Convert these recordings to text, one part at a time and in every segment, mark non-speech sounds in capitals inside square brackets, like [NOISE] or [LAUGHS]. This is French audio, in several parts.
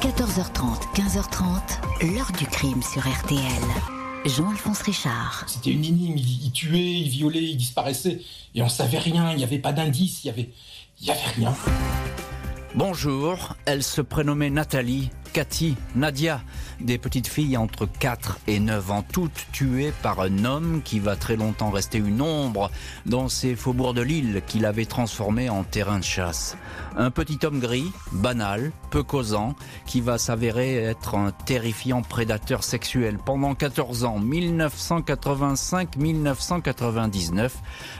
14h30, 15h30, l'heure du crime sur RTL. Jean-Alphonse Richard. C'était une énigme. Il, il tuait, il violait, il disparaissait. Et on savait rien. Il n'y avait pas d'indice. Il y avait, il y avait rien. Bonjour, elle se prénommait Nathalie, Cathy, Nadia, des petites filles entre 4 et 9 ans, toutes tuées par un homme qui va très longtemps rester une ombre dans ces faubourgs de Lille qu'il avait transformés en terrain de chasse. Un petit homme gris, banal, peu causant, qui va s'avérer être un terrifiant prédateur sexuel pendant 14 ans, 1985-1999.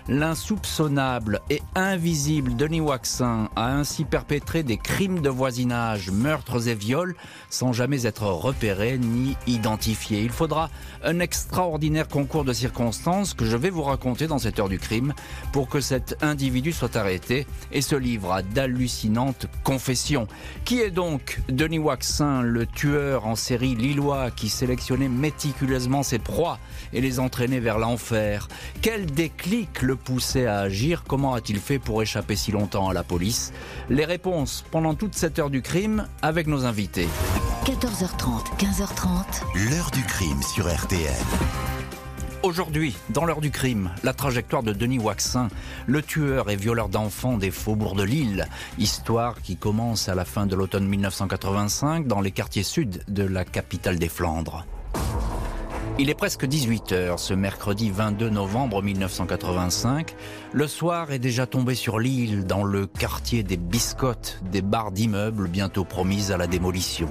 L'insoupçonnable et invisible Denis Waxin a ainsi perpétré des crimes de voisinage, meurtres et viols sans jamais être repéré ni identifié. Il faudra un extraordinaire concours de circonstances que je vais vous raconter dans cette heure du crime pour que cet individu soit arrêté et se livre à d'hallucinantes confessions. Qui est donc Denis Waxin, le tueur en série lillois qui sélectionnait méticuleusement ses proies et les entraînait vers l'enfer? Quel déclic le poussait à agir? Comment a-t-il fait pour échapper si longtemps à la police? Les réponses pendant toute cette heure du crime avec nos invités. 14h30, 15h30. L'heure du crime sur RTL. Aujourd'hui, dans l'heure du crime, la trajectoire de Denis Waxin, le tueur et violeur d'enfants des faubourgs de Lille. Histoire qui commence à la fin de l'automne 1985 dans les quartiers sud de la capitale des Flandres. Il est presque 18h ce mercredi 22 novembre 1985. Le soir est déjà tombé sur l'île dans le quartier des biscottes, des barres d'immeubles bientôt promises à la démolition.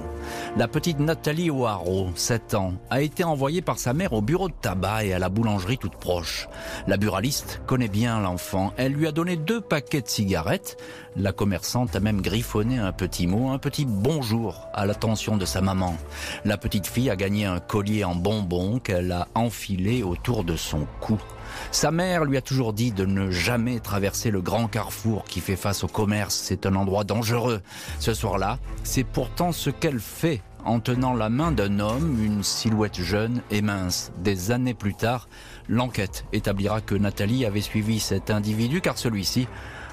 La petite Nathalie O'Haraud, 7 ans, a été envoyée par sa mère au bureau de tabac et à la boulangerie toute proche. La buraliste connaît bien l'enfant. Elle lui a donné deux paquets de cigarettes. La commerçante a même griffonné un petit mot, un petit bonjour à l'attention de sa maman. La petite fille a gagné un collier en bonbons qu'elle a enfilé autour de son cou. Sa mère lui a toujours dit de ne jamais traverser le grand carrefour qui fait face au commerce. C'est un endroit dangereux. Ce soir-là, c'est pourtant ce qu'elle fait en tenant la main d'un homme, une silhouette jeune et mince. Des années plus tard, l'enquête établira que Nathalie avait suivi cet individu car celui-ci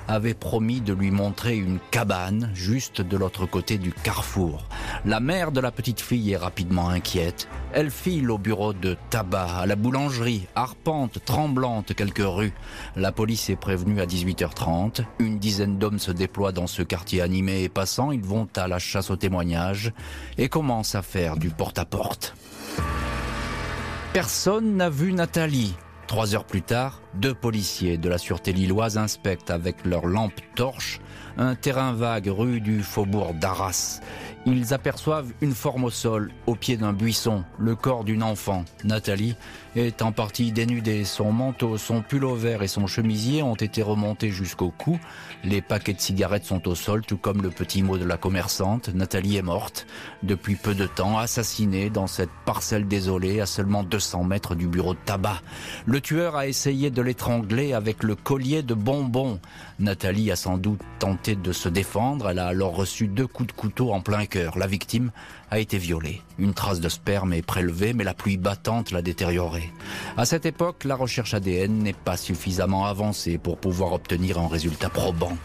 avait promis de lui montrer une cabane juste de l'autre côté du carrefour. La mère de la petite fille est rapidement inquiète. Elle file au bureau de tabac, à la boulangerie, arpente, tremblante quelques rues. La police est prévenue à 18h30. Une dizaine d'hommes se déploient dans ce quartier animé et passant. Ils vont à la chasse aux témoignages et commencent à faire du porte-à-porte. Personne n'a vu Nathalie. Trois heures plus tard, deux policiers de la sûreté lilloise inspectent avec leurs lampes torches un terrain vague rue du faubourg d'Arras. Ils aperçoivent une forme au sol, au pied d'un buisson, le corps d'une enfant. Nathalie est en partie dénudée. Son manteau, son pull vert et son chemisier ont été remontés jusqu'au cou. Les paquets de cigarettes sont au sol, tout comme le petit mot de la commerçante. Nathalie est morte depuis peu de temps, assassinée dans cette parcelle désolée à seulement 200 mètres du bureau de tabac. Le tueur a essayé de l'étrangler avec le collier de bonbons. Nathalie a sans doute tenté de se défendre. Elle a alors reçu deux coups de couteau en plein cœur. La victime a été violée. Une trace de sperme est prélevée, mais la pluie battante l'a détériorée. À cette époque, la recherche ADN n'est pas suffisamment avancée pour pouvoir obtenir un résultat probant.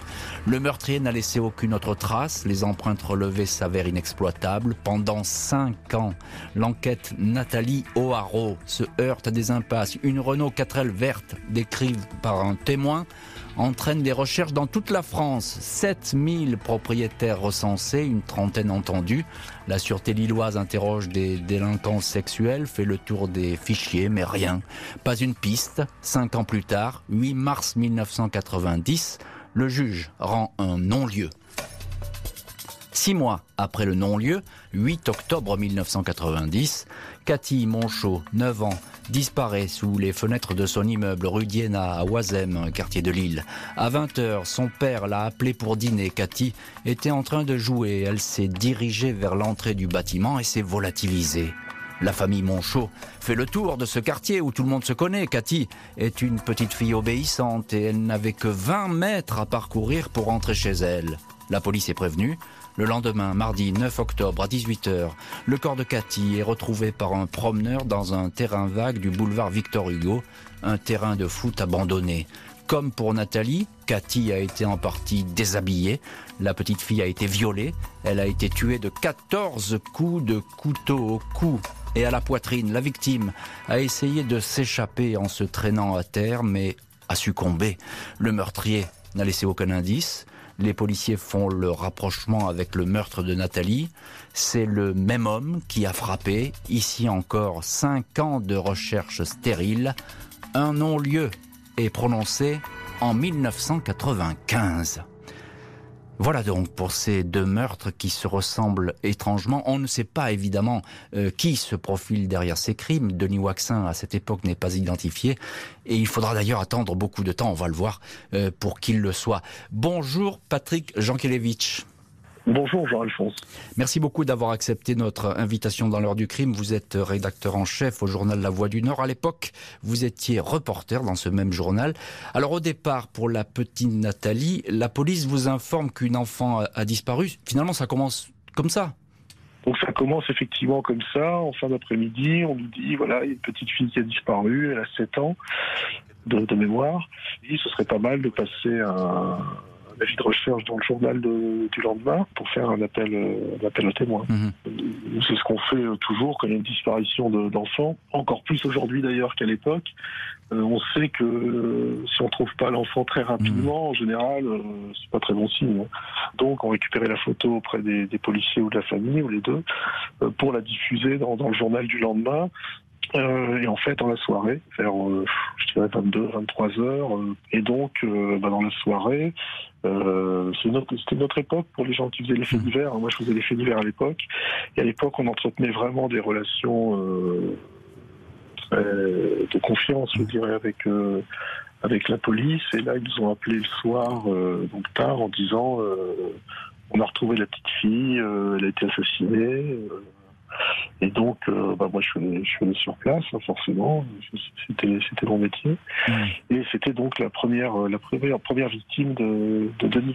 Le meurtrier n'a laissé aucune autre trace. Les empreintes relevées s'avèrent inexploitables. Pendant cinq ans, l'enquête Nathalie O'Haraud se heurte à des impasses. Une Renault 4L verte, décrite par un témoin, entraîne des recherches dans toute la France. 7000 propriétaires recensés, une trentaine entendus. La sûreté lilloise interroge des délinquants sexuels, fait le tour des fichiers, mais rien. Pas une piste. Cinq ans plus tard, 8 mars 1990, le juge rend un non-lieu. Six mois après le non-lieu, 8 octobre 1990, Cathy Monchot, 9 ans, disparaît sous les fenêtres de son immeuble rue d'Iéna à Oisem, quartier de Lille. À 20h, son père l'a appelée pour dîner. Cathy était en train de jouer. Elle s'est dirigée vers l'entrée du bâtiment et s'est volatilisée. La famille Monchot fait le tour de ce quartier où tout le monde se connaît. Cathy est une petite fille obéissante et elle n'avait que 20 mètres à parcourir pour rentrer chez elle. La police est prévenue. Le lendemain, mardi 9 octobre à 18h, le corps de Cathy est retrouvé par un promeneur dans un terrain vague du boulevard Victor Hugo, un terrain de foot abandonné. Comme pour Nathalie, Cathy a été en partie déshabillée. La petite fille a été violée. Elle a été tuée de 14 coups de couteau au cou et à la poitrine. La victime a essayé de s'échapper en se traînant à terre, mais a succombé. Le meurtrier n'a laissé aucun indice. Les policiers font le rapprochement avec le meurtre de Nathalie. C'est le même homme qui a frappé. Ici encore, cinq ans de recherche stérile. Un non-lieu est prononcé en 1995. Voilà donc pour ces deux meurtres qui se ressemblent étrangement. On ne sait pas évidemment euh, qui se profile derrière ces crimes. Denis Waxin à cette époque n'est pas identifié et il faudra d'ailleurs attendre beaucoup de temps, on va le voir, euh, pour qu'il le soit. Bonjour Patrick Jankelevitch. Bonjour Jean-Alphonse. Merci beaucoup d'avoir accepté notre invitation dans l'heure du crime. Vous êtes rédacteur en chef au journal La Voix du Nord. À l'époque, vous étiez reporter dans ce même journal. Alors au départ, pour la petite Nathalie, la police vous informe qu'une enfant a disparu. Finalement, ça commence comme ça. Donc ça commence effectivement comme ça, en fin d'après-midi, on nous dit, voilà, il y a une petite fille qui a disparu, elle a 7 ans de, mémoire, et ce serait pas mal de passer un, avis de recherche dans le journal du lendemain pour faire un appel, euh, un appel au témoin. Mhm. C'est ce qu'on fait euh, toujours quand il y a une disparition d'enfants, encore plus aujourd'hui d'ailleurs qu'à l'époque. Euh, on sait que si on trouve pas l'enfant très rapidement, mhm. en général, c'est pas très bon signe. Hein. Donc, on récupérait la photo auprès des, policiers ou de la famille, ou les deux, pour la diffuser dans, le journal du lendemain. Et en fait, dans la soirée, vers, je dirais, 22, 23 heures, et donc, bah, dans la soirée, euh, c'était notre époque pour les gens qui faisaient les faits mmh. d'hiver. Moi, je faisais les faits d'hiver à l'époque. Et à l'époque, on entretenait vraiment des relations euh, de confiance, je dirais, avec euh, avec la police. Et là, ils nous ont appelé le soir, donc tard, en disant on a retrouvé la petite fille, elle a été assassinée. Et donc, euh, bah, moi, je suis, allé, sur place, hein, forcément. C'était, c'était mon métier. Mmh. Et c'était donc la première, euh, la première, première victime de, de Denis.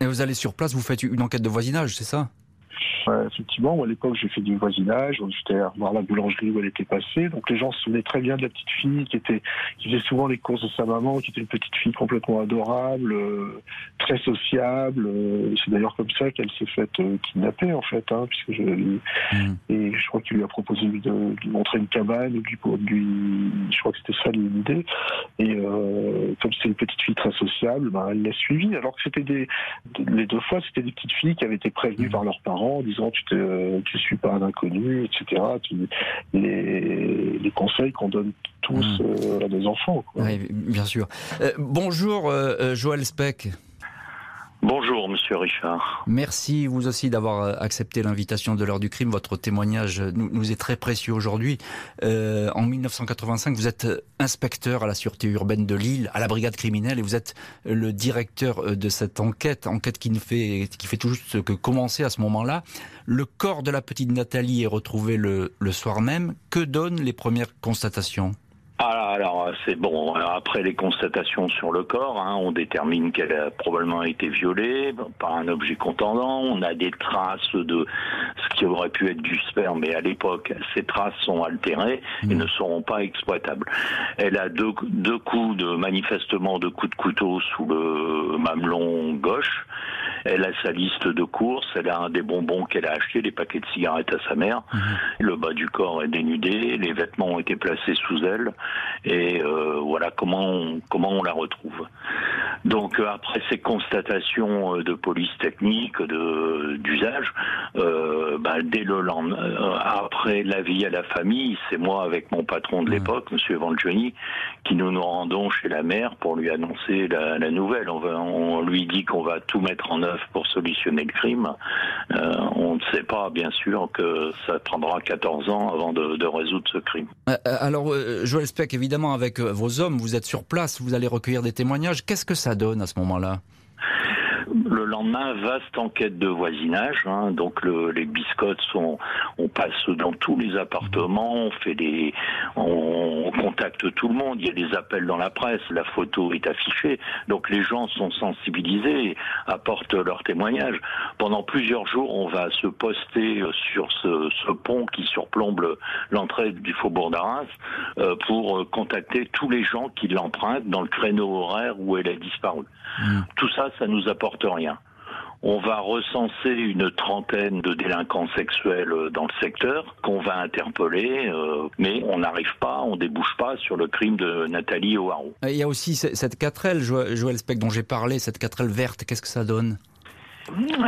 Et vous allez sur place, vous faites une enquête de voisinage, c'est ça? Effectivement, moi, à l'époque, j'ai fait du voisinage. J'étais à voir la boulangerie où elle était passée. Donc, les gens se souvenaient très bien de la petite fille qui était, qui faisait souvent les courses de sa maman, qui était une petite fille complètement adorable, euh, très sociable. Euh, c'est d'ailleurs comme ça qu'elle s'est faite euh, kidnapper, en fait, hein, puisque je, mmh. et je crois qu'il lui a proposé de, lui montrer une cabane, lui, lui, je crois que c'était ça l'idée. Et comme c'était une petite fille très sociable, ben, elle l'a suivie. Alors que c'était des, les deux fois, c'était des petites filles qui avaient été prévenues mmh. par leurs parents en disant tu ne tu suis pas un inconnu, etc. les, conseils qu'on donne tous mmh. euh, à des enfants. Oui, bien sûr. Euh, bonjour euh, Joël Speck. Bonjour, monsieur Richard. Merci, vous aussi, d'avoir euh, accepté l'invitation de l'heure du crime. Votre témoignage nous, est très précieux aujourd'hui. Euh, en 1985, vous êtes inspecteur à la sûreté urbaine de Lille, à la brigade criminelle, et vous êtes le directeur euh, de cette enquête, enquête qui ne fait, qui fait tout juste que commencer à ce moment-là. Le corps de la petite Nathalie est retrouvé le soir même. Que donnent les premières constatations? Ah, alors c'est bon. Après les constatations sur le corps, hein, on détermine qu'elle a probablement été violée par un objet contendant. On a des traces de ce qui aurait pu être du sperme, mais à l'époque, ces traces sont altérées et mmh. ne seront pas exploitables. Elle a deux, deux coups de manifestement de coups de couteau sous le mamelon gauche. Elle a sa liste de courses, elle a un des bonbons qu'elle a acheté, des paquets de cigarettes à sa mère. Mhm. Le bas du corps est dénudé, les vêtements ont été placés sous elle, et euh, voilà comment on, comment on la retrouve. Donc euh, après ces constatations euh, de police technique, de d'usage, euh, bah, dès le lendemain, après l'avis à la famille, c'est moi avec mon patron de mhm. l'époque, Monsieur Evangioni, qui nous nous rendons chez la mère pour lui annoncer la, la nouvelle. On, va, on lui dit qu'on va tout mettre en œuvre pour solutionner le crime. Euh, on ne sait pas, bien sûr, que ça prendra 14 ans avant de, résoudre ce crime. Alors, Joël Évidemment, avec vos hommes, vous êtes sur place, vous allez recueillir des témoignages. Qu'est-ce que ça donne à ce moment-là? Le lendemain, vaste enquête de voisinage. Hein. donc les biscottes sont, on passe dans tous les appartements, on fait des, on, contacte tout le monde. Il y a des appels dans la presse, la photo est affichée. Donc les gens sont sensibilisés, apportent leur témoignage. Pendant plusieurs jours, on va se poster sur ce, pont qui surplombe l'entrée du faubourg d'Arras euh, pour contacter tous les gens qui l'empruntent dans le créneau horaire où elle a disparu. Mmh. Tout ça, ça nous apporte rien. On va recenser une trentaine de délinquants sexuels dans le secteur qu'on va interpeller, euh, mais on n'arrive pas, on débouche pas sur le crime de Nathalie O'Haraud. Il y a aussi cette 4L, Joël Speck, dont j'ai parlé, cette 4L verte, qu'est-ce que ça donne?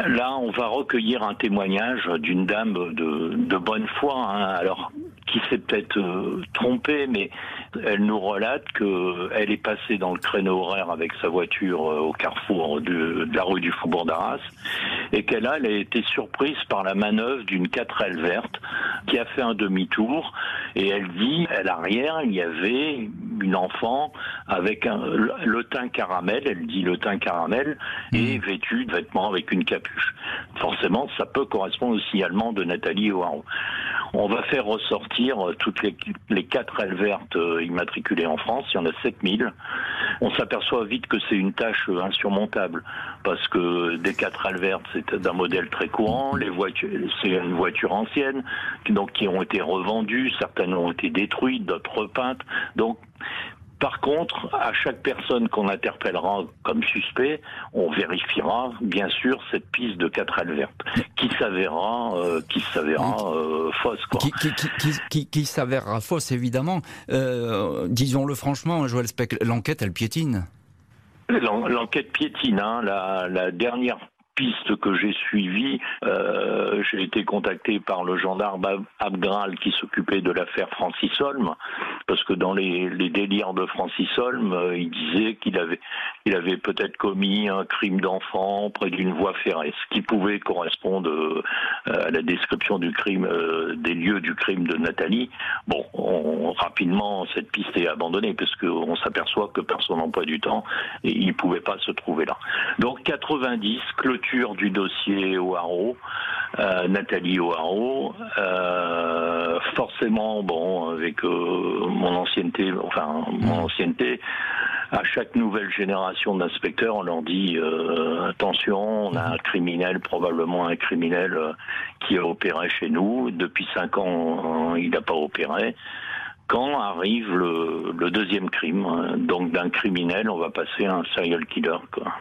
Là, on va recueillir un témoignage d'une dame de, de bonne foi. Hein. Alors, qui s'est peut-être euh, trompée, mais elle nous relate qu'elle est passée dans le créneau horaire avec sa voiture euh, au carrefour de, la rue du Faubourg d'Arras et qu'elle a, elle a été surprise par la manœuvre d'une 4L verte qui a fait un demi-tour et elle dit à l'arrière il y avait une enfant avec un, le teint caramel, elle dit le teint caramel et mmh. vêtue de vêtements avec une capuche. Forcément, ça peut correspondre au signalement de Nathalie O'Haraud. On va faire ressortir euh, toutes les, quatre ailes vertes euh, immatriculées en France. Il y en a 7000. On s'aperçoit vite que c'est une tâche euh, insurmontable parce que des quatre ailes vertes, c'est d'un modèle très courant. Les voitures, c'est une voiture ancienne, donc qui ont été revendues. Certaines ont été détruites, d'autres repeintes. Donc par contre, à chaque personne qu'on interpellera comme suspect, on vérifiera bien sûr cette piste de 4 ailes vertes, qui s'avérera, euh, qui s'avérera euh, fausse. Quoi. Qui, s'avérera fausse, évidemment. Euh, disons-le franchement, Joël Speck, l'enquête, elle piétine. L'enquête piétine. Hein. La, la dernière piste que j'ai suivie, euh, j'ai été contacté par le gendarme Abgral qui s'occupait de l'affaire Francis Holm, parce que dans les, délires de Francis Holm, euh, il disait qu'il avait, il avait peut-être commis un crime d'enfant près d'une voie ferrée, ce qui pouvait correspondre euh, à la description du crime, des lieux du crime de Nathalie. Bon, rapidement, cette piste est abandonnée, parce qu'on s'aperçoit que par son emploi du temps, il ne pouvait pas se trouver là. Donc 90, clôture du dossier O'Haraud, euh, Nathalie O'Haraud, euh, forcément, bon, avec euh, mon ancienneté, enfin mon ancienneté, à chaque nouvelle génération d'inspecteurs, on leur dit attention, on a un criminel, probablement un criminel qui a opéré chez nous. Depuis cinq ans, il n'a pas opéré quand arrive le, deuxième crime. Hein. Donc d'un criminel, on va passer à un serial killer. Quoi.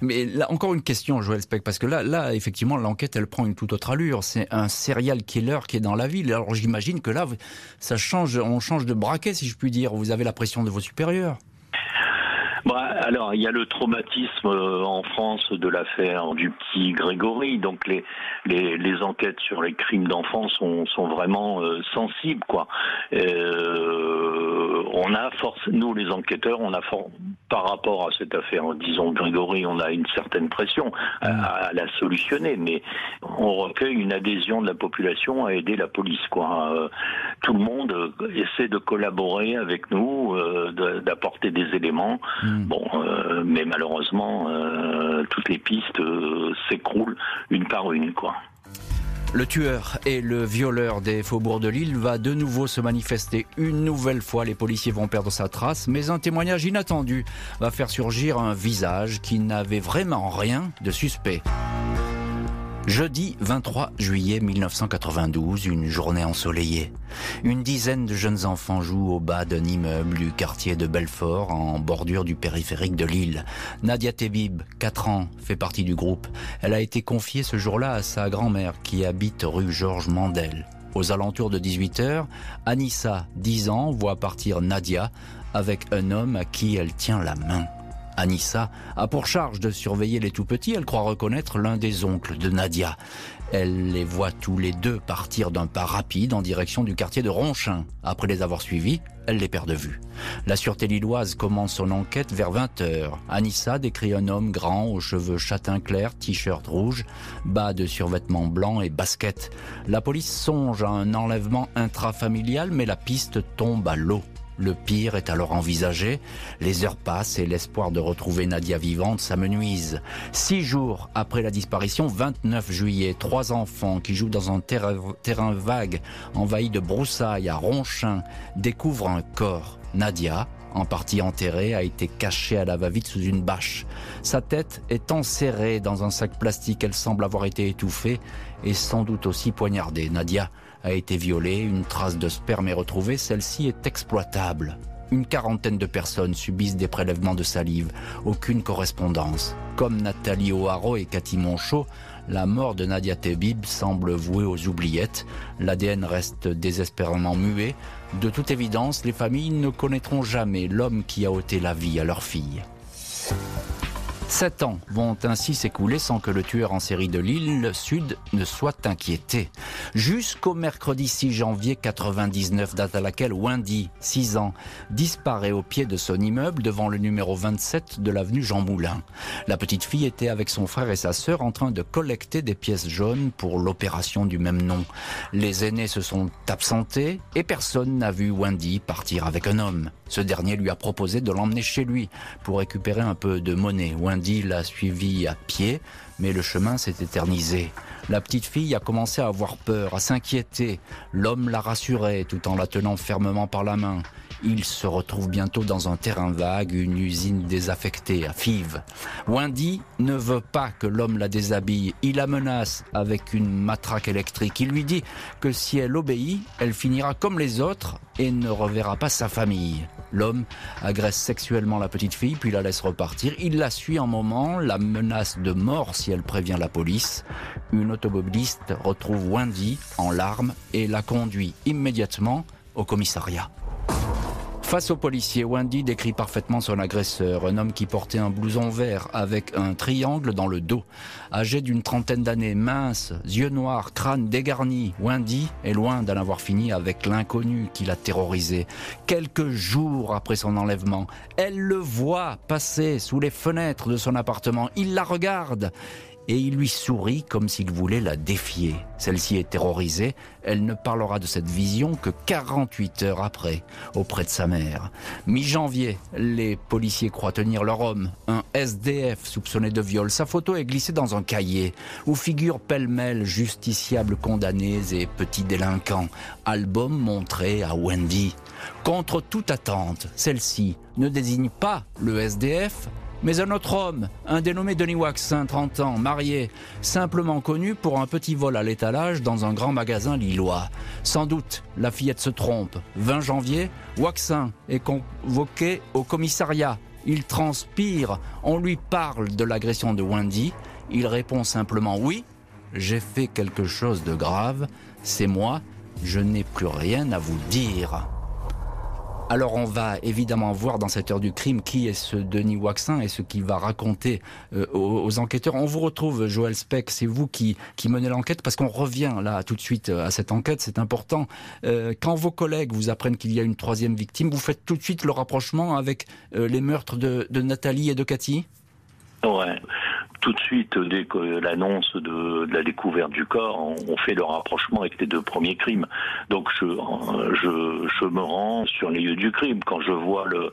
Mais là, encore une question, Joël Speck, parce que là, là effectivement, l'enquête, elle prend une toute autre allure. C'est un serial killer qui est dans la ville. Alors j'imagine que là, ça change, on change de braquet, si je puis dire. Vous avez la pression de vos supérieurs. Bah, alors, il y a le traumatisme euh, en France de l'affaire du petit Grégory. Donc, les, les, les enquêtes sur les crimes d'enfants sont, sont vraiment euh, sensibles, quoi. Euh, on a force, nous les enquêteurs, on a par rapport à cette affaire, disons Grégory, on a une certaine pression à, la solutionner, mais on recueille une adhésion de la population à aider la police, quoi. Euh, tout le monde essaie de collaborer avec nous, euh, d'apporter des éléments. Hmm. Bon, euh, mais malheureusement, toutes les pistes s'écroulent une par une, quoi. Le tueur et le violeur des faubourgs de Lille va de nouveau se manifester une nouvelle fois. Les policiers vont perdre sa trace, mais un témoignage inattendu va faire surgir un visage qui n'avait vraiment rien de suspect. Jeudi 23 juillet 1992, une journée ensoleillée. Une dizaine de jeunes enfants jouent au bas d'un immeuble du quartier de Belfort, en bordure du périphérique de Lille. Nadia Tebib, 4 ans, fait partie du groupe. Elle a été confiée ce jour-là à sa grand-mère qui habite rue Georges Mandel. Aux alentours de 18h, Anissa, 10 ans, voit partir Nadia avec un homme à qui elle tient la main. Anissa a pour charge de surveiller les tout petits. Elle croit reconnaître l'un des oncles de Nadia. Elle les voit tous les deux partir d'un pas rapide en direction du quartier de Ronchin. Après les avoir suivis, elle les perd de vue. La sûreté lilloise commence son enquête vers 20h. Anissa décrit un homme grand aux cheveux châtain clair, t-shirt rouge, bas de survêtement blanc et basket. La police songe à un enlèvement intrafamilial mais la piste tombe à l'eau. Le pire est alors envisagé. Les heures passent et l'espoir de retrouver Nadia vivante s'amenuise. Six jours après la disparition, 29 juillet, trois enfants qui jouent dans un terrain vague envahi de broussailles à Ronchin découvrent un corps. Nadia, en partie enterrée, a été cachée à la va-vite sous une bâche. Sa tête est enserrée dans un sac plastique. Elle semble avoir été étouffée et sans doute aussi poignardée. Nadia a été violée, une trace de sperme est retrouvée, celle-ci est exploitable. Une quarantaine de personnes subissent des prélèvements de salive, aucune correspondance. Comme Nathalie O'Haraud et Cathy Monchot, la mort de Nadia Tebib semble vouée aux oubliettes. L'ADN reste désespérément muet. De toute évidence, les familles ne connaîtront jamais l'homme qui a ôté la vie à leur fille. Sept ans vont ainsi s'écouler sans que le tueur en série de l'île Sud ne soit inquiété. Jusqu'au mercredi 6 janvier 99, date à laquelle Wendy, 6 ans, disparaît au pied de son immeuble devant le numéro 27 de l'avenue Jean Moulin. La petite fille était avec son frère et sa sœur en train de collecter des pièces jaunes pour l'opération du même nom. Les aînés se sont absentés et personne n'a vu Wendy partir avec un homme. Ce dernier lui a proposé de l'emmener chez lui pour récupérer un peu de monnaie. Wendy l'a suivi à pied, mais le chemin s'est éternisé. La petite fille a commencé à avoir peur, à s'inquiéter. L'homme la rassurait tout en la tenant fermement par la main. Il se retrouve bientôt dans un terrain vague, une usine désaffectée à Fives. Wendy ne veut pas que l'homme la déshabille. Il la menace avec une matraque électrique. Il lui dit que si elle obéit, elle finira comme les autres et ne reverra pas sa famille. L'homme agresse sexuellement la petite fille, puis la laisse repartir. Il la suit un moment, la menace de mort si elle prévient la police. Une automobiliste retrouve Wendy en larmes et la conduit immédiatement au commissariat. Face au policier, Wendy décrit parfaitement son agresseur, un homme qui portait un blouson vert avec un triangle dans le dos. Âgé d'une trentaine d'années, mince, yeux noirs, crâne dégarni, Wendy est loin d'en avoir fini avec l'inconnu qui l'a terrorisé. Quelques jours après son enlèvement, elle le voit passer sous les fenêtres de son appartement. Il la regarde et il lui sourit comme s'il voulait la défier. Celle-ci est terrorisée, elle ne parlera de cette vision que 48 heures après, auprès de sa mère. Mi-janvier, les policiers croient tenir leur homme, un SDF soupçonné de viol. Sa photo est glissée dans un cahier où figurent pêle-mêle justiciables condamnés et petits délinquants. Album montré à Wendy. Contre toute attente, celle-ci ne désigne pas le SDF, mais un autre homme, un dénommé Denis Waxin, 30 ans, marié, simplement connu pour un petit vol à dans un grand magasin lillois. Sans doute, la fillette se trompe. 20 janvier, Waxin est convoqué au commissariat. Il transpire, on lui parle de l'agression de Wendy. Il répond simplement oui, j'ai fait quelque chose de grave, c'est moi, je n'ai plus rien à vous dire. Alors on va évidemment voir dans cette heure du crime qui est ce Denis Waxin et ce qu'il va raconter euh, aux, enquêteurs. On vous retrouve, Joël Speck, c'est vous qui, qui menez l'enquête parce qu'on revient là tout de suite euh, à cette enquête, c'est important. Euh, quand vos collègues vous apprennent qu'il y a une troisième victime, vous faites tout de suite le rapprochement avec les meurtres de, de Nathalie et de Cathy? Ouais tout de suite, dès que l'annonce de, la découverte du corps, on, fait le rapprochement avec les deux premiers crimes. Donc je, je, je me rends sur les lieux du crime. Quand je vois le,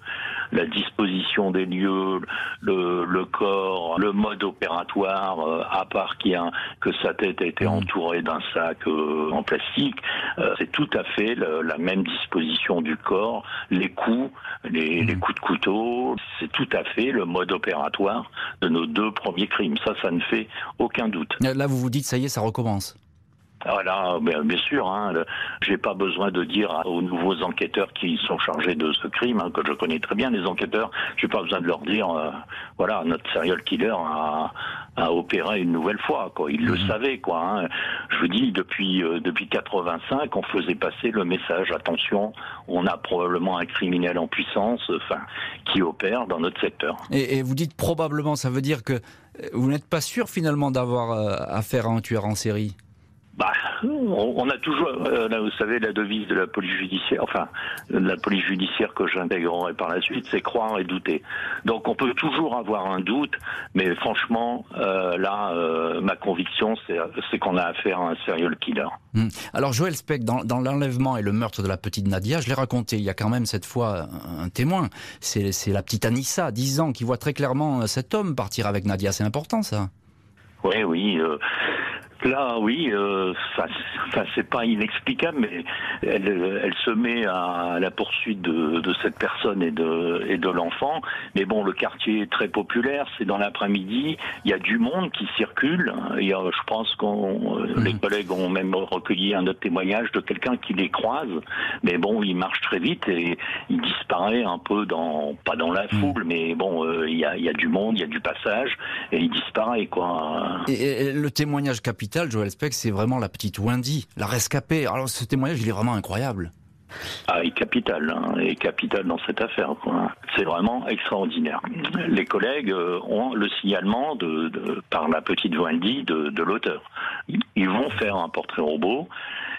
la disposition des lieux, le, le corps, le mode opératoire, euh, à part qu'il a, que sa tête a été mmh. entourée d'un sac euh, en plastique, euh, c'est tout à fait la même disposition du corps, les coups, les, les mmh. coups de couteau, c'est tout à fait le mode opératoire de nos deux premiers crimes. Ça, ça ne fait aucun doute. Là, vous vous dites, ça y est, ça recommence. Voilà, ah bien, sûr. Hein, J'ai pas besoin de dire aux nouveaux enquêteurs qui sont chargés de ce crime, hein, que je connais très bien les enquêteurs. J'ai pas besoin de leur dire, euh, voilà, notre serial killer a, a opéré une nouvelle fois. Quoi. Ils le mhm. savaient, quoi. Hein. Je vous dis, depuis euh, depuis 85, on faisait passer le message attention, on a probablement un criminel en puissance, enfin, qui opère dans notre secteur. Et, et vous dites probablement, ça veut dire que vous n'êtes pas sûr finalement d'avoir euh, affaire à un tueur en série? Bah, on, a toujours, euh, vous savez, la devise de la police judiciaire, enfin, de la police judiciaire que j'intégrerai par la suite, c'est croire et douter. Donc on peut toujours avoir un doute, mais franchement, euh, là, euh, ma conviction, c'est qu'on a affaire à un serial killer. Hmm. Alors Joël Speck, dans, dans l'enlèvement et le meurtre de la petite Nadia, je l'ai raconté, il y a quand même cette fois un témoin, c'est la petite Anissa, 10 ans, qui voit très clairement cet homme partir avec Nadia, c'est important ça? Oui, oui. Là, oui, euh, ça, c'est pas inexplicable, mais elle, elle se met à la poursuite de, de cette personne et de, et de l'enfant. Mais bon, le quartier est très populaire, c'est dans l'après-midi, il y a du monde qui circule. Il y a, je pense que mmh. les collègues ont même recueilli un autre témoignage de quelqu'un qui les croise. Mais bon, il marche très vite et il disparaît un peu dans, pas dans la mmh. foule, mais bon, euh, il, y a, il y a du monde, il y a du passage et il disparaît quoi. Et, le témoignage capital Joël Speck, c'est vraiment la petite Wendy, la rescapée. Alors ce témoignage, il est vraiment incroyable. Ah, est capital, hein, est capital dans cette affaire. C'est vraiment extraordinaire. Les collègues euh, ont le signalement de, par la petite Wendy de, l'auteur. Ils vont faire un portrait robot.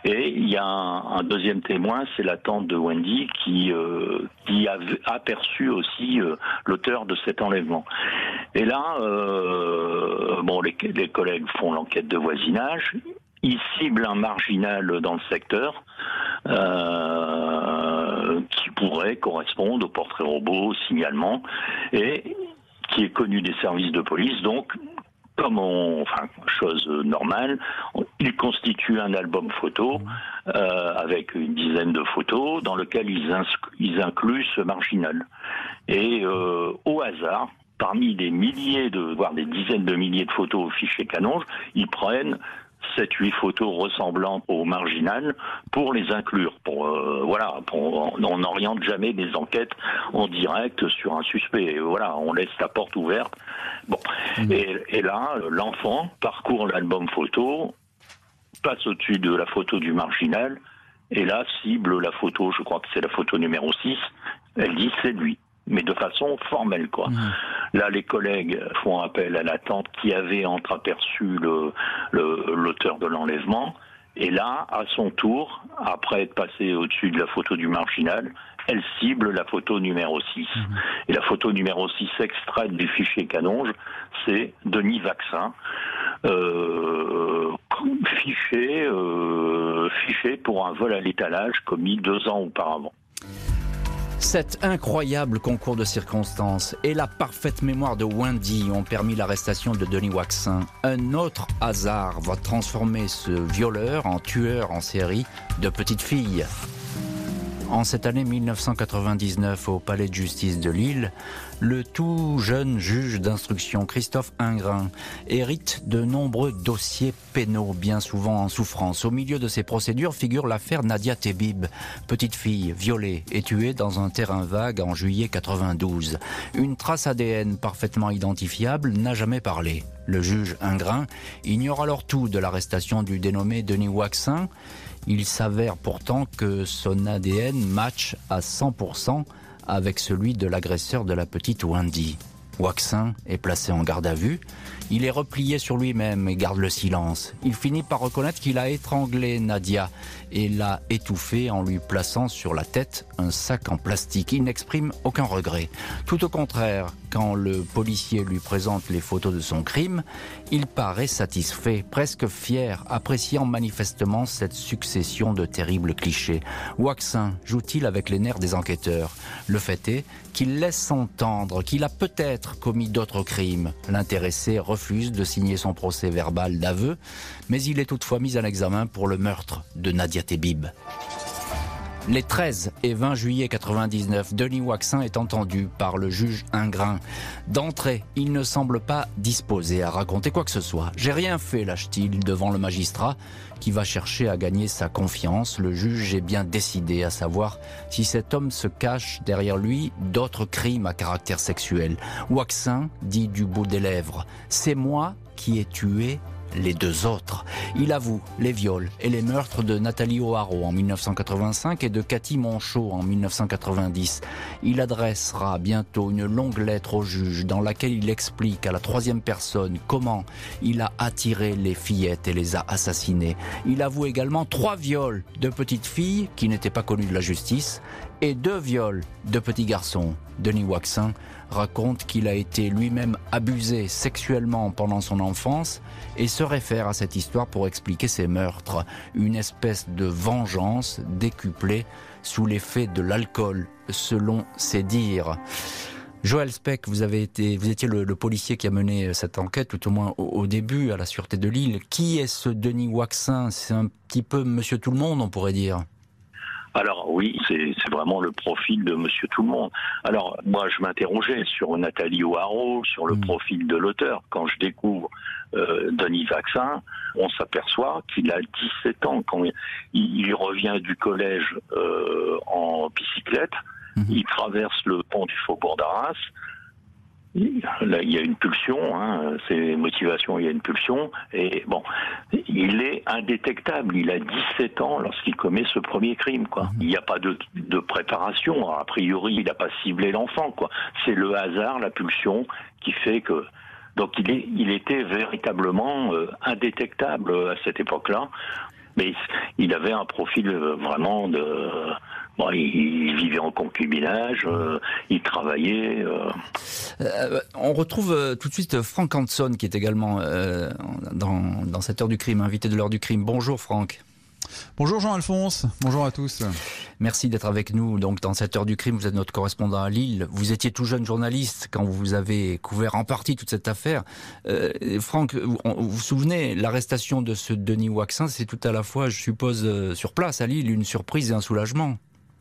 Et il y a un, deuxième témoin, c'est la tante de Wendy qui, euh, qui a aperçu aussi euh, l'auteur de cet enlèvement. Et là, bon, les collègues font l'enquête de voisinage. Ils ciblent un marginal dans le secteur euh, qui pourrait correspondre au portrait robot, au signalement, et qui est connu des services de police. Donc, comme on, enfin, chose normale, ils constituent un album photo euh, avec une dizaine de photos dans lequel ils, ils incluent ce marginal. Et euh, au hasard, parmi des milliers de, voire des dizaines de milliers de photos au fichier Canonge, ils prennent 7-8 photos ressemblantes au marginal pour les inclure. Pour, euh, voilà, on n'oriente jamais des enquêtes en direct sur un suspect. Voilà, on laisse la porte ouverte. Bon, mmh. et, là, l'enfant parcourt l'album photo, passe au-dessus de la photo du marginal, et là cible la photo, je crois que c'est la photo numéro 6, elle dit c'est lui mais de façon formelle, quoi. Mmh. Là, les collègues font appel à la tante qui avait entreaperçu l'auteur le, l'auteur de l'enlèvement. Et là, à son tour, après être passé au-dessus de la photo du marginal, elle cible la photo numéro 6. Mmh. Et la photo numéro 6 extraite du fichier Canonge, c'est Denis Vaccin, euh, fiché, euh, fiché pour un vol à l'étalage commis deux ans auparavant. Cet incroyable concours de circonstances et la parfaite mémoire de Wendy ont permis l'arrestation de Denis Waxin. Un autre hasard va transformer ce violeur en tueur en série de petites filles. En cette année 1999, au Palais de justice de Lille, le tout jeune juge d'instruction Christophe Ingrin hérite de nombreux dossiers pénaux, bien souvent en souffrance. Au milieu de ces procédures figure l'affaire Nadia Tebib, petite fille violée et tuée dans un terrain vague en juillet 92. Une trace ADN parfaitement identifiable n'a jamais parlé. Le juge Ingrin ignore alors tout de l'arrestation du dénommé Denis Waxin il s'avère pourtant que son ADN match à 100% avec celui de l'agresseur de la petite Wendy. Waxin est placé en garde à vue. Il est replié sur lui-même et garde le silence. Il finit par reconnaître qu'il a étranglé Nadia et l'a étouffée en lui plaçant sur la tête un sac en plastique. Il n'exprime aucun regret. Tout au contraire, quand le policier lui présente les photos de son crime, il paraît satisfait, presque fier, appréciant manifestement cette succession de terribles clichés. Waxin joue-t-il avec les nerfs des enquêteurs? Le fait est qu'il laisse entendre qu'il a peut-être commis d'autres crimes. L'intéressé refuse de signer son procès verbal d'aveu, mais il est toutefois mis en examen pour le meurtre de Nadia Tebib. Les 13 et 20 juillet 99, Denis Waxin est entendu par le juge Ingrin. D'entrée, il ne semble pas disposé à raconter quoi que ce soit. J'ai rien fait, lâche-t-il devant le magistrat qui va chercher à gagner sa confiance. Le juge est bien décidé à savoir si cet homme se cache derrière lui d'autres crimes à caractère sexuel. Waxin dit du bout des lèvres, c'est moi qui ai tué les deux autres. Il avoue les viols et les meurtres de Nathalie O'Haraud en 1985 et de Cathy Monchot en 1990. Il adressera bientôt une longue lettre au juge dans laquelle il explique à la troisième personne comment il a attiré les fillettes et les a assassinées. Il avoue également trois viols de petites filles qui n'étaient pas connues de la justice et deux viols de petits garçons. Denis Waxin raconte qu'il a été lui-même abusé sexuellement pendant son enfance et se réfère à cette histoire pour expliquer ses meurtres. Une espèce de vengeance décuplée sous l'effet de l'alcool, selon ses dires. Joël Speck, vous avez été, vous étiez le, policier qui a mené cette enquête, tout au moins au, début, à la sûreté de Lille. Qui est ce Denis Waxin? C'est un petit peu Monsieur Tout le Monde, on pourrait dire. Alors oui, c'est vraiment le profil de Monsieur Tout le Monde. Alors moi, je m'interrogeais sur Nathalie O'Haraud, sur le hmm. profil de l'auteur. Quand je découvre euh, Denis Vaccin, on s'aperçoit qu'il a 17 ans. Quand il, revient du collège euh, en bicyclette, hmm. il traverse le pont du Faubourg d'Arras, Là, il y a une pulsion, hein, c'est motivation, il y a une pulsion, et bon, il est indétectable. Il a 17 ans lorsqu'il commet ce premier crime, quoi. Mhm. Il n'y a pas de, de préparation. a priori, il n'a pas ciblé l'enfant, quoi. C'est le hasard, la pulsion, qui fait que. Donc, il, est, il était véritablement euh, indétectable à cette époque-là, mais il avait un profil euh, vraiment de il, vivait en concubinage, euh, il travaillait. Euh. Euh, on retrouve tout de suite Franck Hanson, qui est également dans, dans cette heure du crime, invité de l'heure du crime. Bonjour Franck. Bonjour Jean-Alphonse, bonjour à tous. Merci d'être avec nous. Donc dans cette heure du crime, vous êtes notre correspondant à Lille. Vous étiez tout jeune journaliste quand vous avez couvert en partie toute cette affaire. Franck, vous vous souvenez, l'arrestation de ce Denis Waxin, c'est tout à la fois, je suppose, sur place à Lille, une surprise et un soulagement.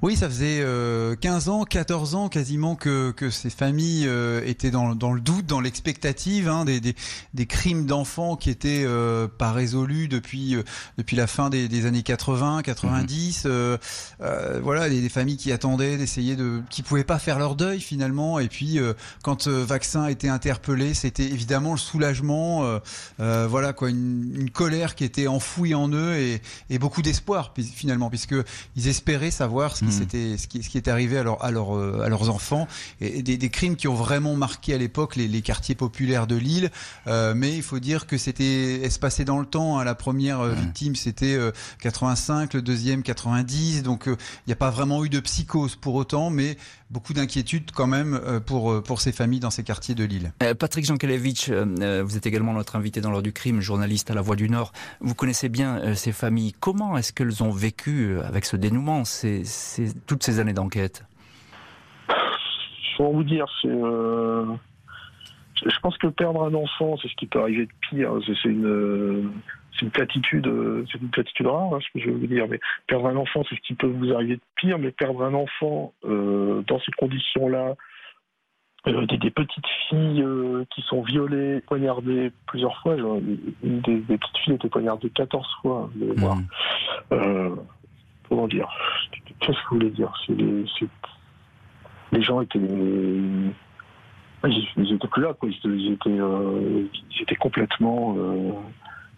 Oui, ça faisait 15 euh, ans, 14 ans quasiment que, que ces familles euh, étaient dans, dans, le doute, dans l'expectative, hein, des, des, des, crimes d'enfants qui étaient euh, pas résolus depuis depuis la fin des, des années 80, 90. Mhm. voilà, des, familles qui attendaient, d'essayer de, qui pouvaient pas faire leur deuil finalement. Et puis quand Vaccin a été interpellé, c'était évidemment le soulagement. voilà quoi, une, une, colère qui était enfouie en eux et, et beaucoup d'espoir finalement, puisque ils espéraient savoir ce qui, mmh. ce qui, ce qui est arrivé à, leur, à, leur, euh, à leurs enfants, et des, des, crimes qui ont vraiment marqué à l'époque les, les, quartiers populaires de Lille. Euh, mais il faut dire que c'était espacé dans le temps. Hein. La première euh, victime, c'était 85, le deuxième 90. Donc il n'y a pas vraiment eu de psychose pour autant, mais beaucoup d'inquiétudes quand même pour, pour ces familles dans ces quartiers de Lille. Patrick Jankelevitch, vous êtes également notre invité dans l'heure du crime, journaliste à La Voix du Nord. Vous connaissez bien ces familles. Comment est-ce qu'elles ont vécu avec ce dénouement toutes ces années d'enquête? Je vais vous dire, c'est. Euh, je pense que perdre un enfant, c'est ce qui peut arriver de pire. C'est une, une platitude, c'est une platitude rare, hein, ce que je veux vous dire. Mais perdre un enfant, c'est ce qui peut vous arriver de pire. Mais perdre un enfant euh, dans ces conditions-là, euh, des, petites filles qui sont violées, poignardées plusieurs fois. Une des, petites filles était poignardée 14 fois. Mmh comment dire? Qu'est-ce que je voulais dire? Les gens étaient. Étaient plus là, quoi. Étaient, euh, complètement, euh,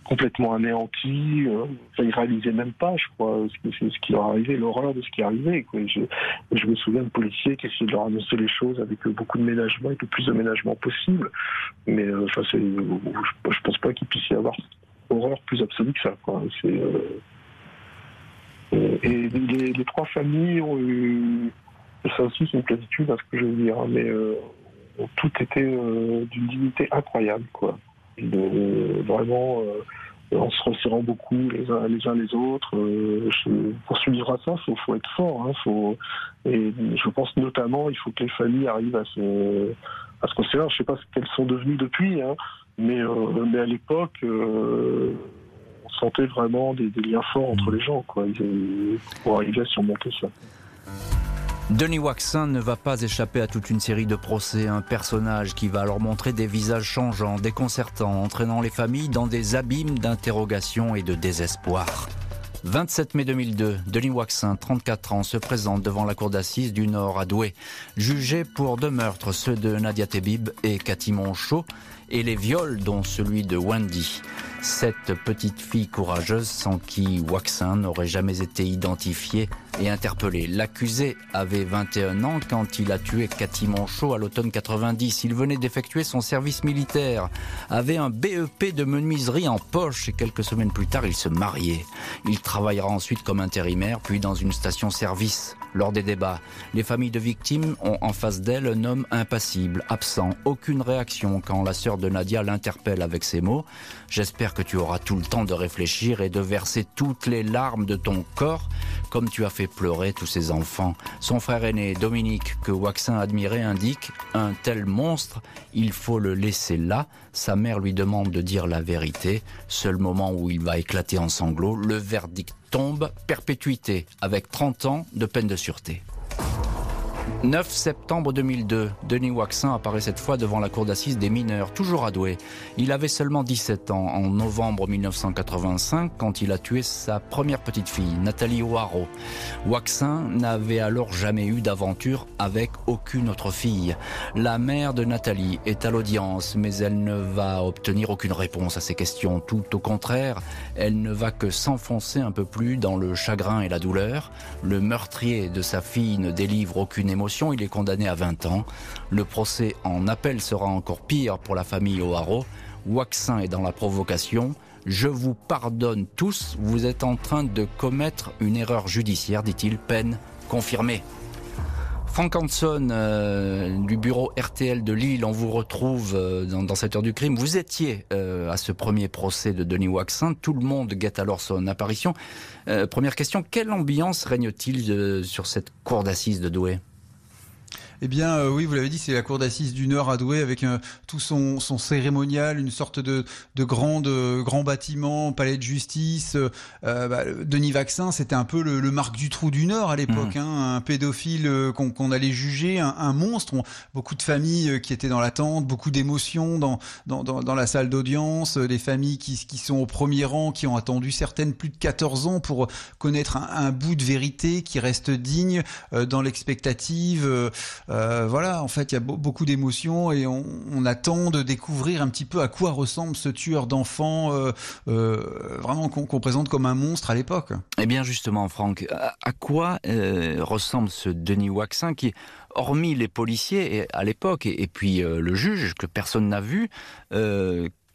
complètement anéantis. Euh. Enfin, ils réalisaient même pas, je crois, ce, qui leur arrivait, l'horreur de ce qui arrivait. Quoi. Je, me souviens de policiers qui essayaient de leur annoncer les choses avec beaucoup de ménagement, avec le plus de ménagement possible. Mais enfin, je, je pense pas qu'il puisse y avoir horreur plus absolue que ça. Quoi. C'est et les, trois familles ont eu, ça aussi c'est une platitude à ce que je veux dire, hein, mais euh, toutes été euh, d'une dignité incroyable, quoi. vraiment, euh, en se resserrant beaucoup les uns les, autres. pour suivre à ça, il faut, être fort. Hein, et je pense notamment, il faut que les familles arrivent à se, à se. Je ne sais pas ce qu'elles sont devenues depuis, hein, mais, à l'époque sentait vraiment des, liens forts entre les gens, pour arriver à surmonter ça. Denis Waxin ne va pas échapper à toute une série de procès, un personnage qui va leur montrer des visages changeants, déconcertants, entraînant les familles dans des abîmes d'interrogation et de désespoir. 27 mai 2002, Denis Waxin, 34 ans, se présente devant la cour d'assises du Nord à Douai, jugé pour deux meurtres, ceux de Nadia Tebib et Cathy Monchot, et les viols dont celui de Wendy. Cette petite fille courageuse sans qui Waxin n'aurait jamais été identifié et interpellé. L'accusé avait 21 ans quand il a tué Cathy Monchot à l'automne 90. Il venait d'effectuer son service militaire, avait un BEP de menuiserie en poche et quelques semaines plus tard il se mariait. Il travaillera ensuite comme intérimaire puis dans une station-service. Lors des débats, les familles de victimes ont en face d'elle un homme impassible, absent, aucune réaction quand la sœur de Nadia l'interpelle avec ces mots. J'espère que tu auras tout le temps de réfléchir et de verser toutes les larmes de ton corps comme tu as fait pleurer tous ces enfants. Son frère aîné, Dominique, que Waxin admirait, indique un tel monstre, il faut le laisser là. Sa mère lui demande de dire la vérité. Seul moment où il va éclater en sanglots, le verdict tombe, perpétuité, avec 30 ans de peine de sûreté. 9 septembre 2002, Denis Waxin apparaît cette fois devant la cour d'assises des mineurs, toujours à. Il avait seulement 17 ans en novembre 1985 quand il a tué sa première petite fille, Nathalie Oaro. Waxin n'avait alors jamais eu d'aventure avec aucune autre fille. La mère de Nathalie est à l'audience, mais elle ne va obtenir aucune réponse à ses questions. Tout au contraire, elle ne va que s'enfoncer un peu plus dans le chagrin et la douleur. Le meurtrier de sa fille ne délivre aucune émotion il est condamné à 20 ans. Le procès en appel sera encore pire pour la famille O'Haro. Waxin est dans la provocation. Je vous pardonne tous, vous êtes en train de commettre une erreur judiciaire, dit-il, peine confirmée. Frank Hanson euh, du bureau RTL de Lille, on vous retrouve euh, dans, cette heure du crime. Vous étiez euh, à ce premier procès de Denis Waxin. Tout le monde guette alors son apparition. première question, quelle ambiance règne-t-il sur cette cour d'assises de Douai? Eh bien, euh, oui, vous l'avez dit, c'est la cour d'assises du Nord à Douai avec euh, tout son, son, cérémonial, une sorte de, de grand, de, grand bâtiment, palais de justice. Euh, bah, Denis Vaccin, c'était un peu le, le Marc Dutroux du Nord à l'époque, mmh. hein, un pédophile qu'on allait juger, un, un, monstre. Beaucoup de familles qui étaient dans l'attente, beaucoup d'émotions dans, dans, dans, dans, la salle d'audience, des familles qui, qui sont au premier rang, qui ont attendu certaines plus de 14 ans pour connaître un, un bout de vérité qui reste digne dans l'expectative. Euh, voilà, en fait, il y a beaucoup d'émotions et on, attend de découvrir un petit peu à quoi ressemble ce tueur d'enfants, euh, euh, vraiment qu'on présente comme un monstre à l'époque. Eh bien, justement, Franck, à, quoi ressemble ce Denis Waxin qui hormis les policiers à l'époque et, puis le juge que personne n'a vu,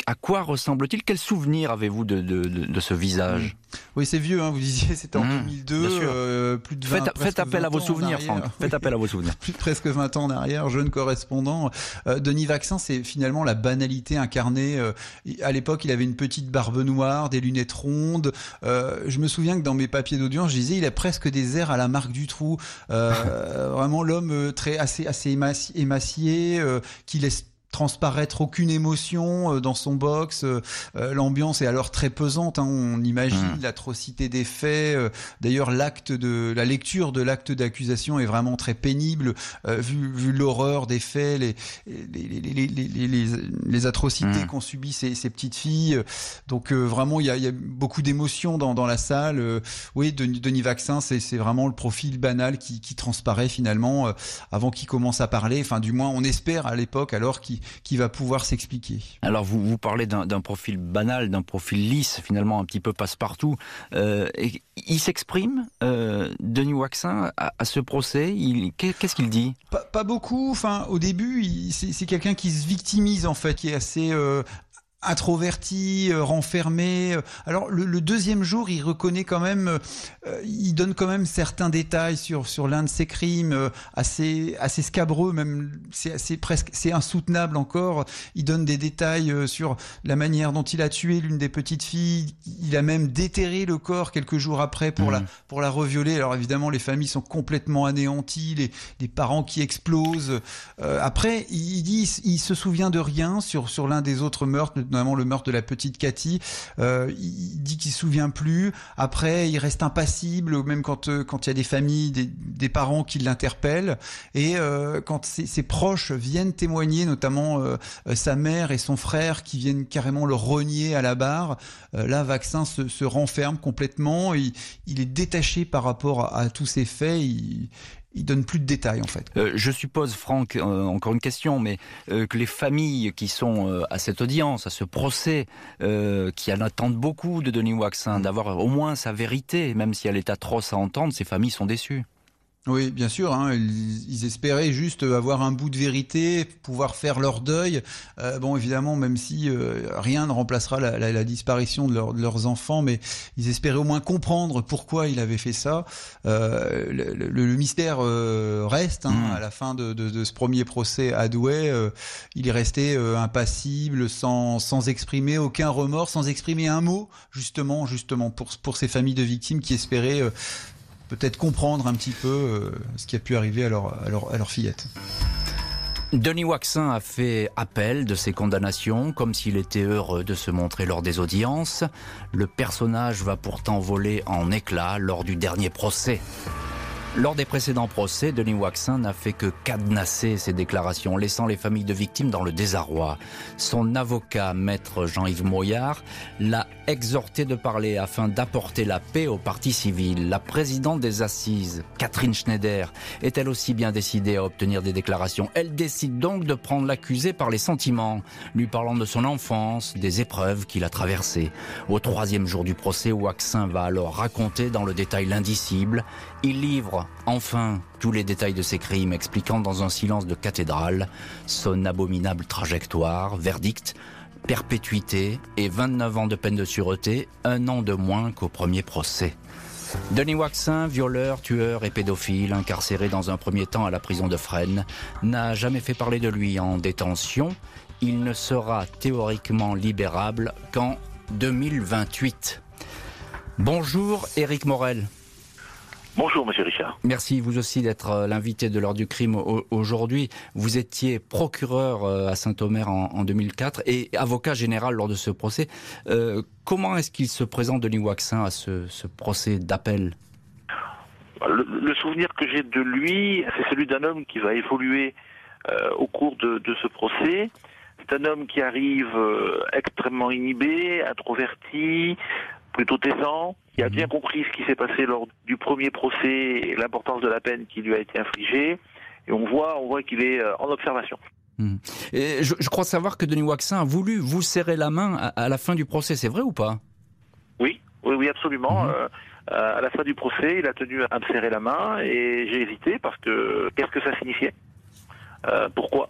à quoi ressemble-t-il? Quel souvenir avez-vous de, ce visage? Oui, c'est vieux, hein, vous disiez, c'était en 2002, mmh, euh, plus de 20, Faites, appel à vos souvenirs, Franck. Faites appel à vos souvenirs. plus de presque 20 ans en arrière, jeune correspondant. Euh, Denis Vaccin, c'est finalement la banalité incarnée. Euh, à l'époque, il avait une petite barbe noire, des lunettes rondes. je me souviens que dans mes papiers d'audience, je disais, il a presque des airs à la marque du trou. [LAUGHS] vraiment l'homme très assez assez émacié, qui laisse transparaître aucune émotion euh, dans son box. Euh, euh, l'ambiance est alors très pesante. Hein. On imagine mmh. l'atrocité des faits. D'ailleurs, l'acte de la lecture de l'acte d'accusation est vraiment très pénible vu, vu l'horreur des faits, les les, les, les, les atrocités mmh. qu'ont subi ces, ces, petites filles. Donc vraiment, il y a, y a, beaucoup d'émotions dans, dans la salle. oui, Denis, Denis Vaccin, c'est vraiment le profil banal qui, qui transparaît finalement avant qu'il commence à parler. Enfin, du moins, on espère à l'époque alors qu'il qui va pouvoir s'expliquer. Alors vous, vous parlez d'un profil banal, d'un profil lisse, finalement un petit peu passe-partout. Euh, il s'exprime, euh, Denis Waxin, à, ce procès? Qu'est-ce qu'il dit? Pas, pas, beaucoup. Enfin, au début, c'est quelqu'un qui se victimise en fait, qui est assez euh, introverti, euh, renfermé. Euh, alors le, le, deuxième jour, il reconnaît quand même, euh, il donne quand même certains détails sur sur l'un de ses crimes, assez assez scabreux, même c'est assez presque c'est insoutenable encore. Il donne des détails sur la manière dont il a tué l'une des petites filles. Il a même déterré le corps quelques jours après pour la mmh. pour la revioler. Alors évidemment, les familles sont complètement anéanties, les les parents qui explosent. après, il dit, il se souvient de rien sur sur l'un des autres meurtres notamment le meurtre de la petite Cathy. Euh, il dit qu'il se souvient plus. Après, il reste impassible, même quand euh, quand il y a des familles, des, parents qui l'interpellent. Et euh, quand ses, proches viennent témoigner, notamment sa mère et son frère, qui viennent carrément le renier à la barre, là, Vaccin se, renferme complètement. Il, il, est détaché par rapport à, tous ces faits. Il donne plus de détails en fait. Euh, je suppose, Franck, euh, encore une question, mais euh, que les familles qui sont à cette audience, à ce procès, qui en attendent beaucoup de Denis Waxin, d'avoir au moins sa vérité, même si elle est atroce à entendre, ces familles sont déçues. Oui, bien sûr. Hein, ils, espéraient juste avoir un bout de vérité, pouvoir faire leur deuil. Euh, bon, évidemment, même si euh, rien ne remplacera la, la, la disparition de, leur, de, leurs enfants, mais ils espéraient au moins comprendre pourquoi il avait fait ça. Euh, le, le, le, mystère euh, reste. Hein, mmh. À la fin de, de, de, ce premier procès à Douai, euh, il est resté impassible, sans, sans exprimer aucun remords, sans exprimer un mot, justement, justement pour pour ces familles de victimes qui espéraient peut-être comprendre un petit peu euh, ce qui a pu arriver à leur, fillette. Denis Waxin a fait appel de ses condamnations, comme s'il était heureux de se montrer lors des audiences. Le personnage va pourtant voler en éclats lors du dernier procès. Lors des précédents procès, Denis Waxin n'a fait que cadenasser ses déclarations, laissant les familles de victimes dans le désarroi. Son avocat, maître Jean-Yves Moyard, l'a exhorté de parler afin d'apporter la paix au parti civil. La présidente des assises, Catherine Schneider, est elle aussi bien décidée à obtenir des déclarations. Elle décide donc de prendre l'accusé par les sentiments, lui parlant de son enfance, des épreuves qu'il a traversées. Au troisième jour du procès, Waxin va alors raconter dans le détail l'indicible. Il livre enfin tous les détails de ses crimes, expliquant dans un silence de cathédrale son abominable trajectoire, verdict, perpétuité et 29 ans de peine de sûreté, un an de moins qu'au premier procès. Denis Waxin, violeur, tueur et pédophile, incarcéré dans un premier temps à la prison de Fresnes, n'a jamais fait parler de lui en détention. Il ne sera théoriquement libérable qu'en 2028. Bonjour Éric Morel. Bonjour, monsieur Richard. Merci, vous aussi, d'être euh, l'invité de l'heure du crime aujourd'hui. Vous étiez procureur euh, à Saint-Omer en, 2004 et avocat général lors de ce procès. Euh, comment est-ce qu'il se présente, Denis Waxin, à ce, ce procès d'appel? Le, souvenir que j'ai de lui, c'est celui d'un homme qui va évoluer euh, au cours de, de ce procès. C'est un homme qui arrive euh, extrêmement inhibé, introverti, plutôt taisant, qui a mhm. bien compris ce qui s'est passé lors du premier procès et l'importance de la peine qui lui a été infligée. Et on voit, on voit qu'il est euh, en observation. Mhm. Et je, je, crois savoir que Denis Waxin a voulu vous serrer la main à, à la fin du procès, c'est vrai ou pas? Oui, oui, oui, absolument. Mmh. Euh, à la fin du procès, il a tenu à me serrer la main et j'ai hésité parce que qu'est-ce que ça signifiait? Euh, Pourquoi?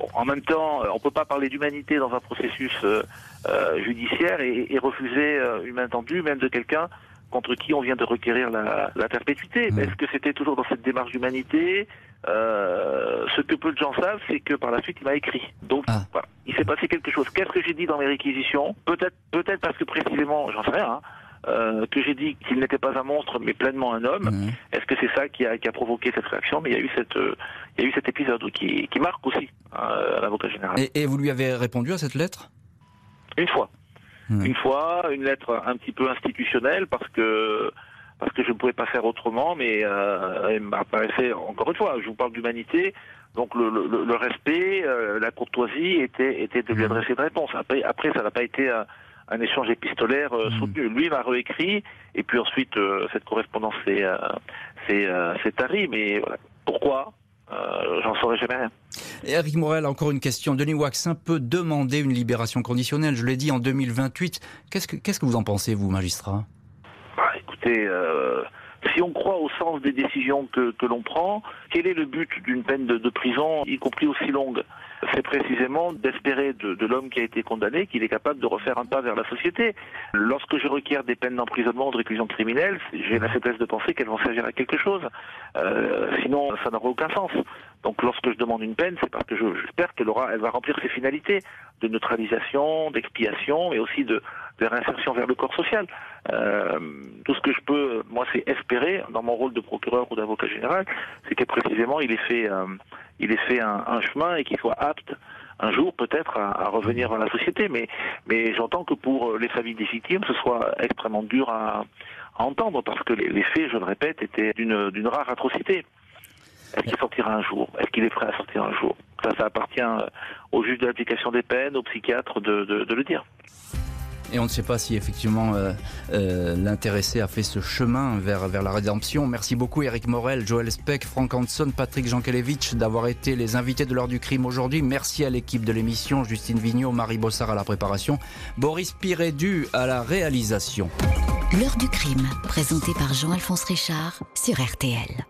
Bon, En même temps, on peut pas parler d'humanité dans un processus euh, euh, judiciaire et, et refuser euh, une main tendue, même de quelqu'un contre qui on vient de requérir la, la perpétuité. Mmh. Est-ce que c'était toujours dans cette démarche d'humanité? Euh, Ce que peu de gens savent, c'est que par la suite, il m'a écrit. Donc, ah. voilà, il s'est passé quelque chose. Qu'est-ce que j'ai dit dans mes réquisitions? Peut-être, peut-être parce que précisément, j'en sais rien. Hein, euh, que j'ai dit qu'il n'était pas un monstre mais pleinement un homme. Mmh. Est-ce que c'est ça qui a, qui a, provoqué cette réaction? Mais il y a eu cette, euh, il y a eu cet épisode qui, qui marque aussi euh, l'avocat général. Et, et, vous lui avez répondu à cette lettre? Une fois. Mmh. Une fois, une lettre un petit peu institutionnelle parce que parce que je ne pouvais pas faire autrement, mais euh, elle m'apparaissait encore une fois. Je vous parle d'humanité. Donc le, le, le respect, euh, la courtoisie était, était de lui adresser une réponse. Après, après ça n'a pas été un, un échange épistolaire euh, soutenu. Lui m'a réécrit, et puis ensuite cette correspondance s'est euh, tarie. Mais voilà. pourquoi? Euh, J'en saurais jamais rien. Eric Morel, encore une question. Denis Waxin peut demander une libération conditionnelle. Je l'ai dit en 2028. Qu'est-ce que qu'est-ce que vous en pensez, vous, magistrat? Bah, Écoutez. Euh si on croit au sens des décisions que, que l'on prend, quel est le but d'une peine de, de, prison, y compris aussi longue? C'est précisément d'espérer de, l'homme qui a été condamné qu'il est capable de refaire un pas vers la société. Lorsque je requiers des peines d'emprisonnement ou de réclusion criminelle, j'ai la faiblesse de penser qu'elles vont servir à quelque chose. Euh, sinon, ça n'aura aucun sens. Donc lorsque je demande une peine, c'est parce que j'espère qu'elle aura, elle va remplir ses finalités de neutralisation, d'expiation, mais aussi de, réinsertion vers le corps social. Euh, tout ce que je peux, moi, c'est espérer, dans mon rôle de procureur ou d'avocat général, c'est que précisément il ait fait, euh, il ait fait un, chemin et qu'il soit apte un jour peut-être à, à, revenir dans la société. Mais, mais j'entends que pour les familles des victimes, ce soit extrêmement dur à, à entendre parce que les, les faits, je le répète, étaient d'une rare atrocité. Est-ce qu'il sortira un jour? Est-ce qu'il est prêt à sortir un jour? Ça, ça appartient au juge de l'application des peines, au psychiatre de, de, de le dire. Et on ne sait pas si effectivement euh, euh, l'intéressé a fait ce chemin vers, vers la rédemption. Merci beaucoup Eric Morel, Joël Speck, Frank Hanson, Patrick Jankelevitch d'avoir été les invités de l'heure du crime aujourd'hui. Merci à l'équipe de l'émission, Justine Vignot, Marie Bossard à la préparation, Boris Pirédu à la réalisation. L'heure du crime, présenté par Jean-Alphonse Richard sur RTL.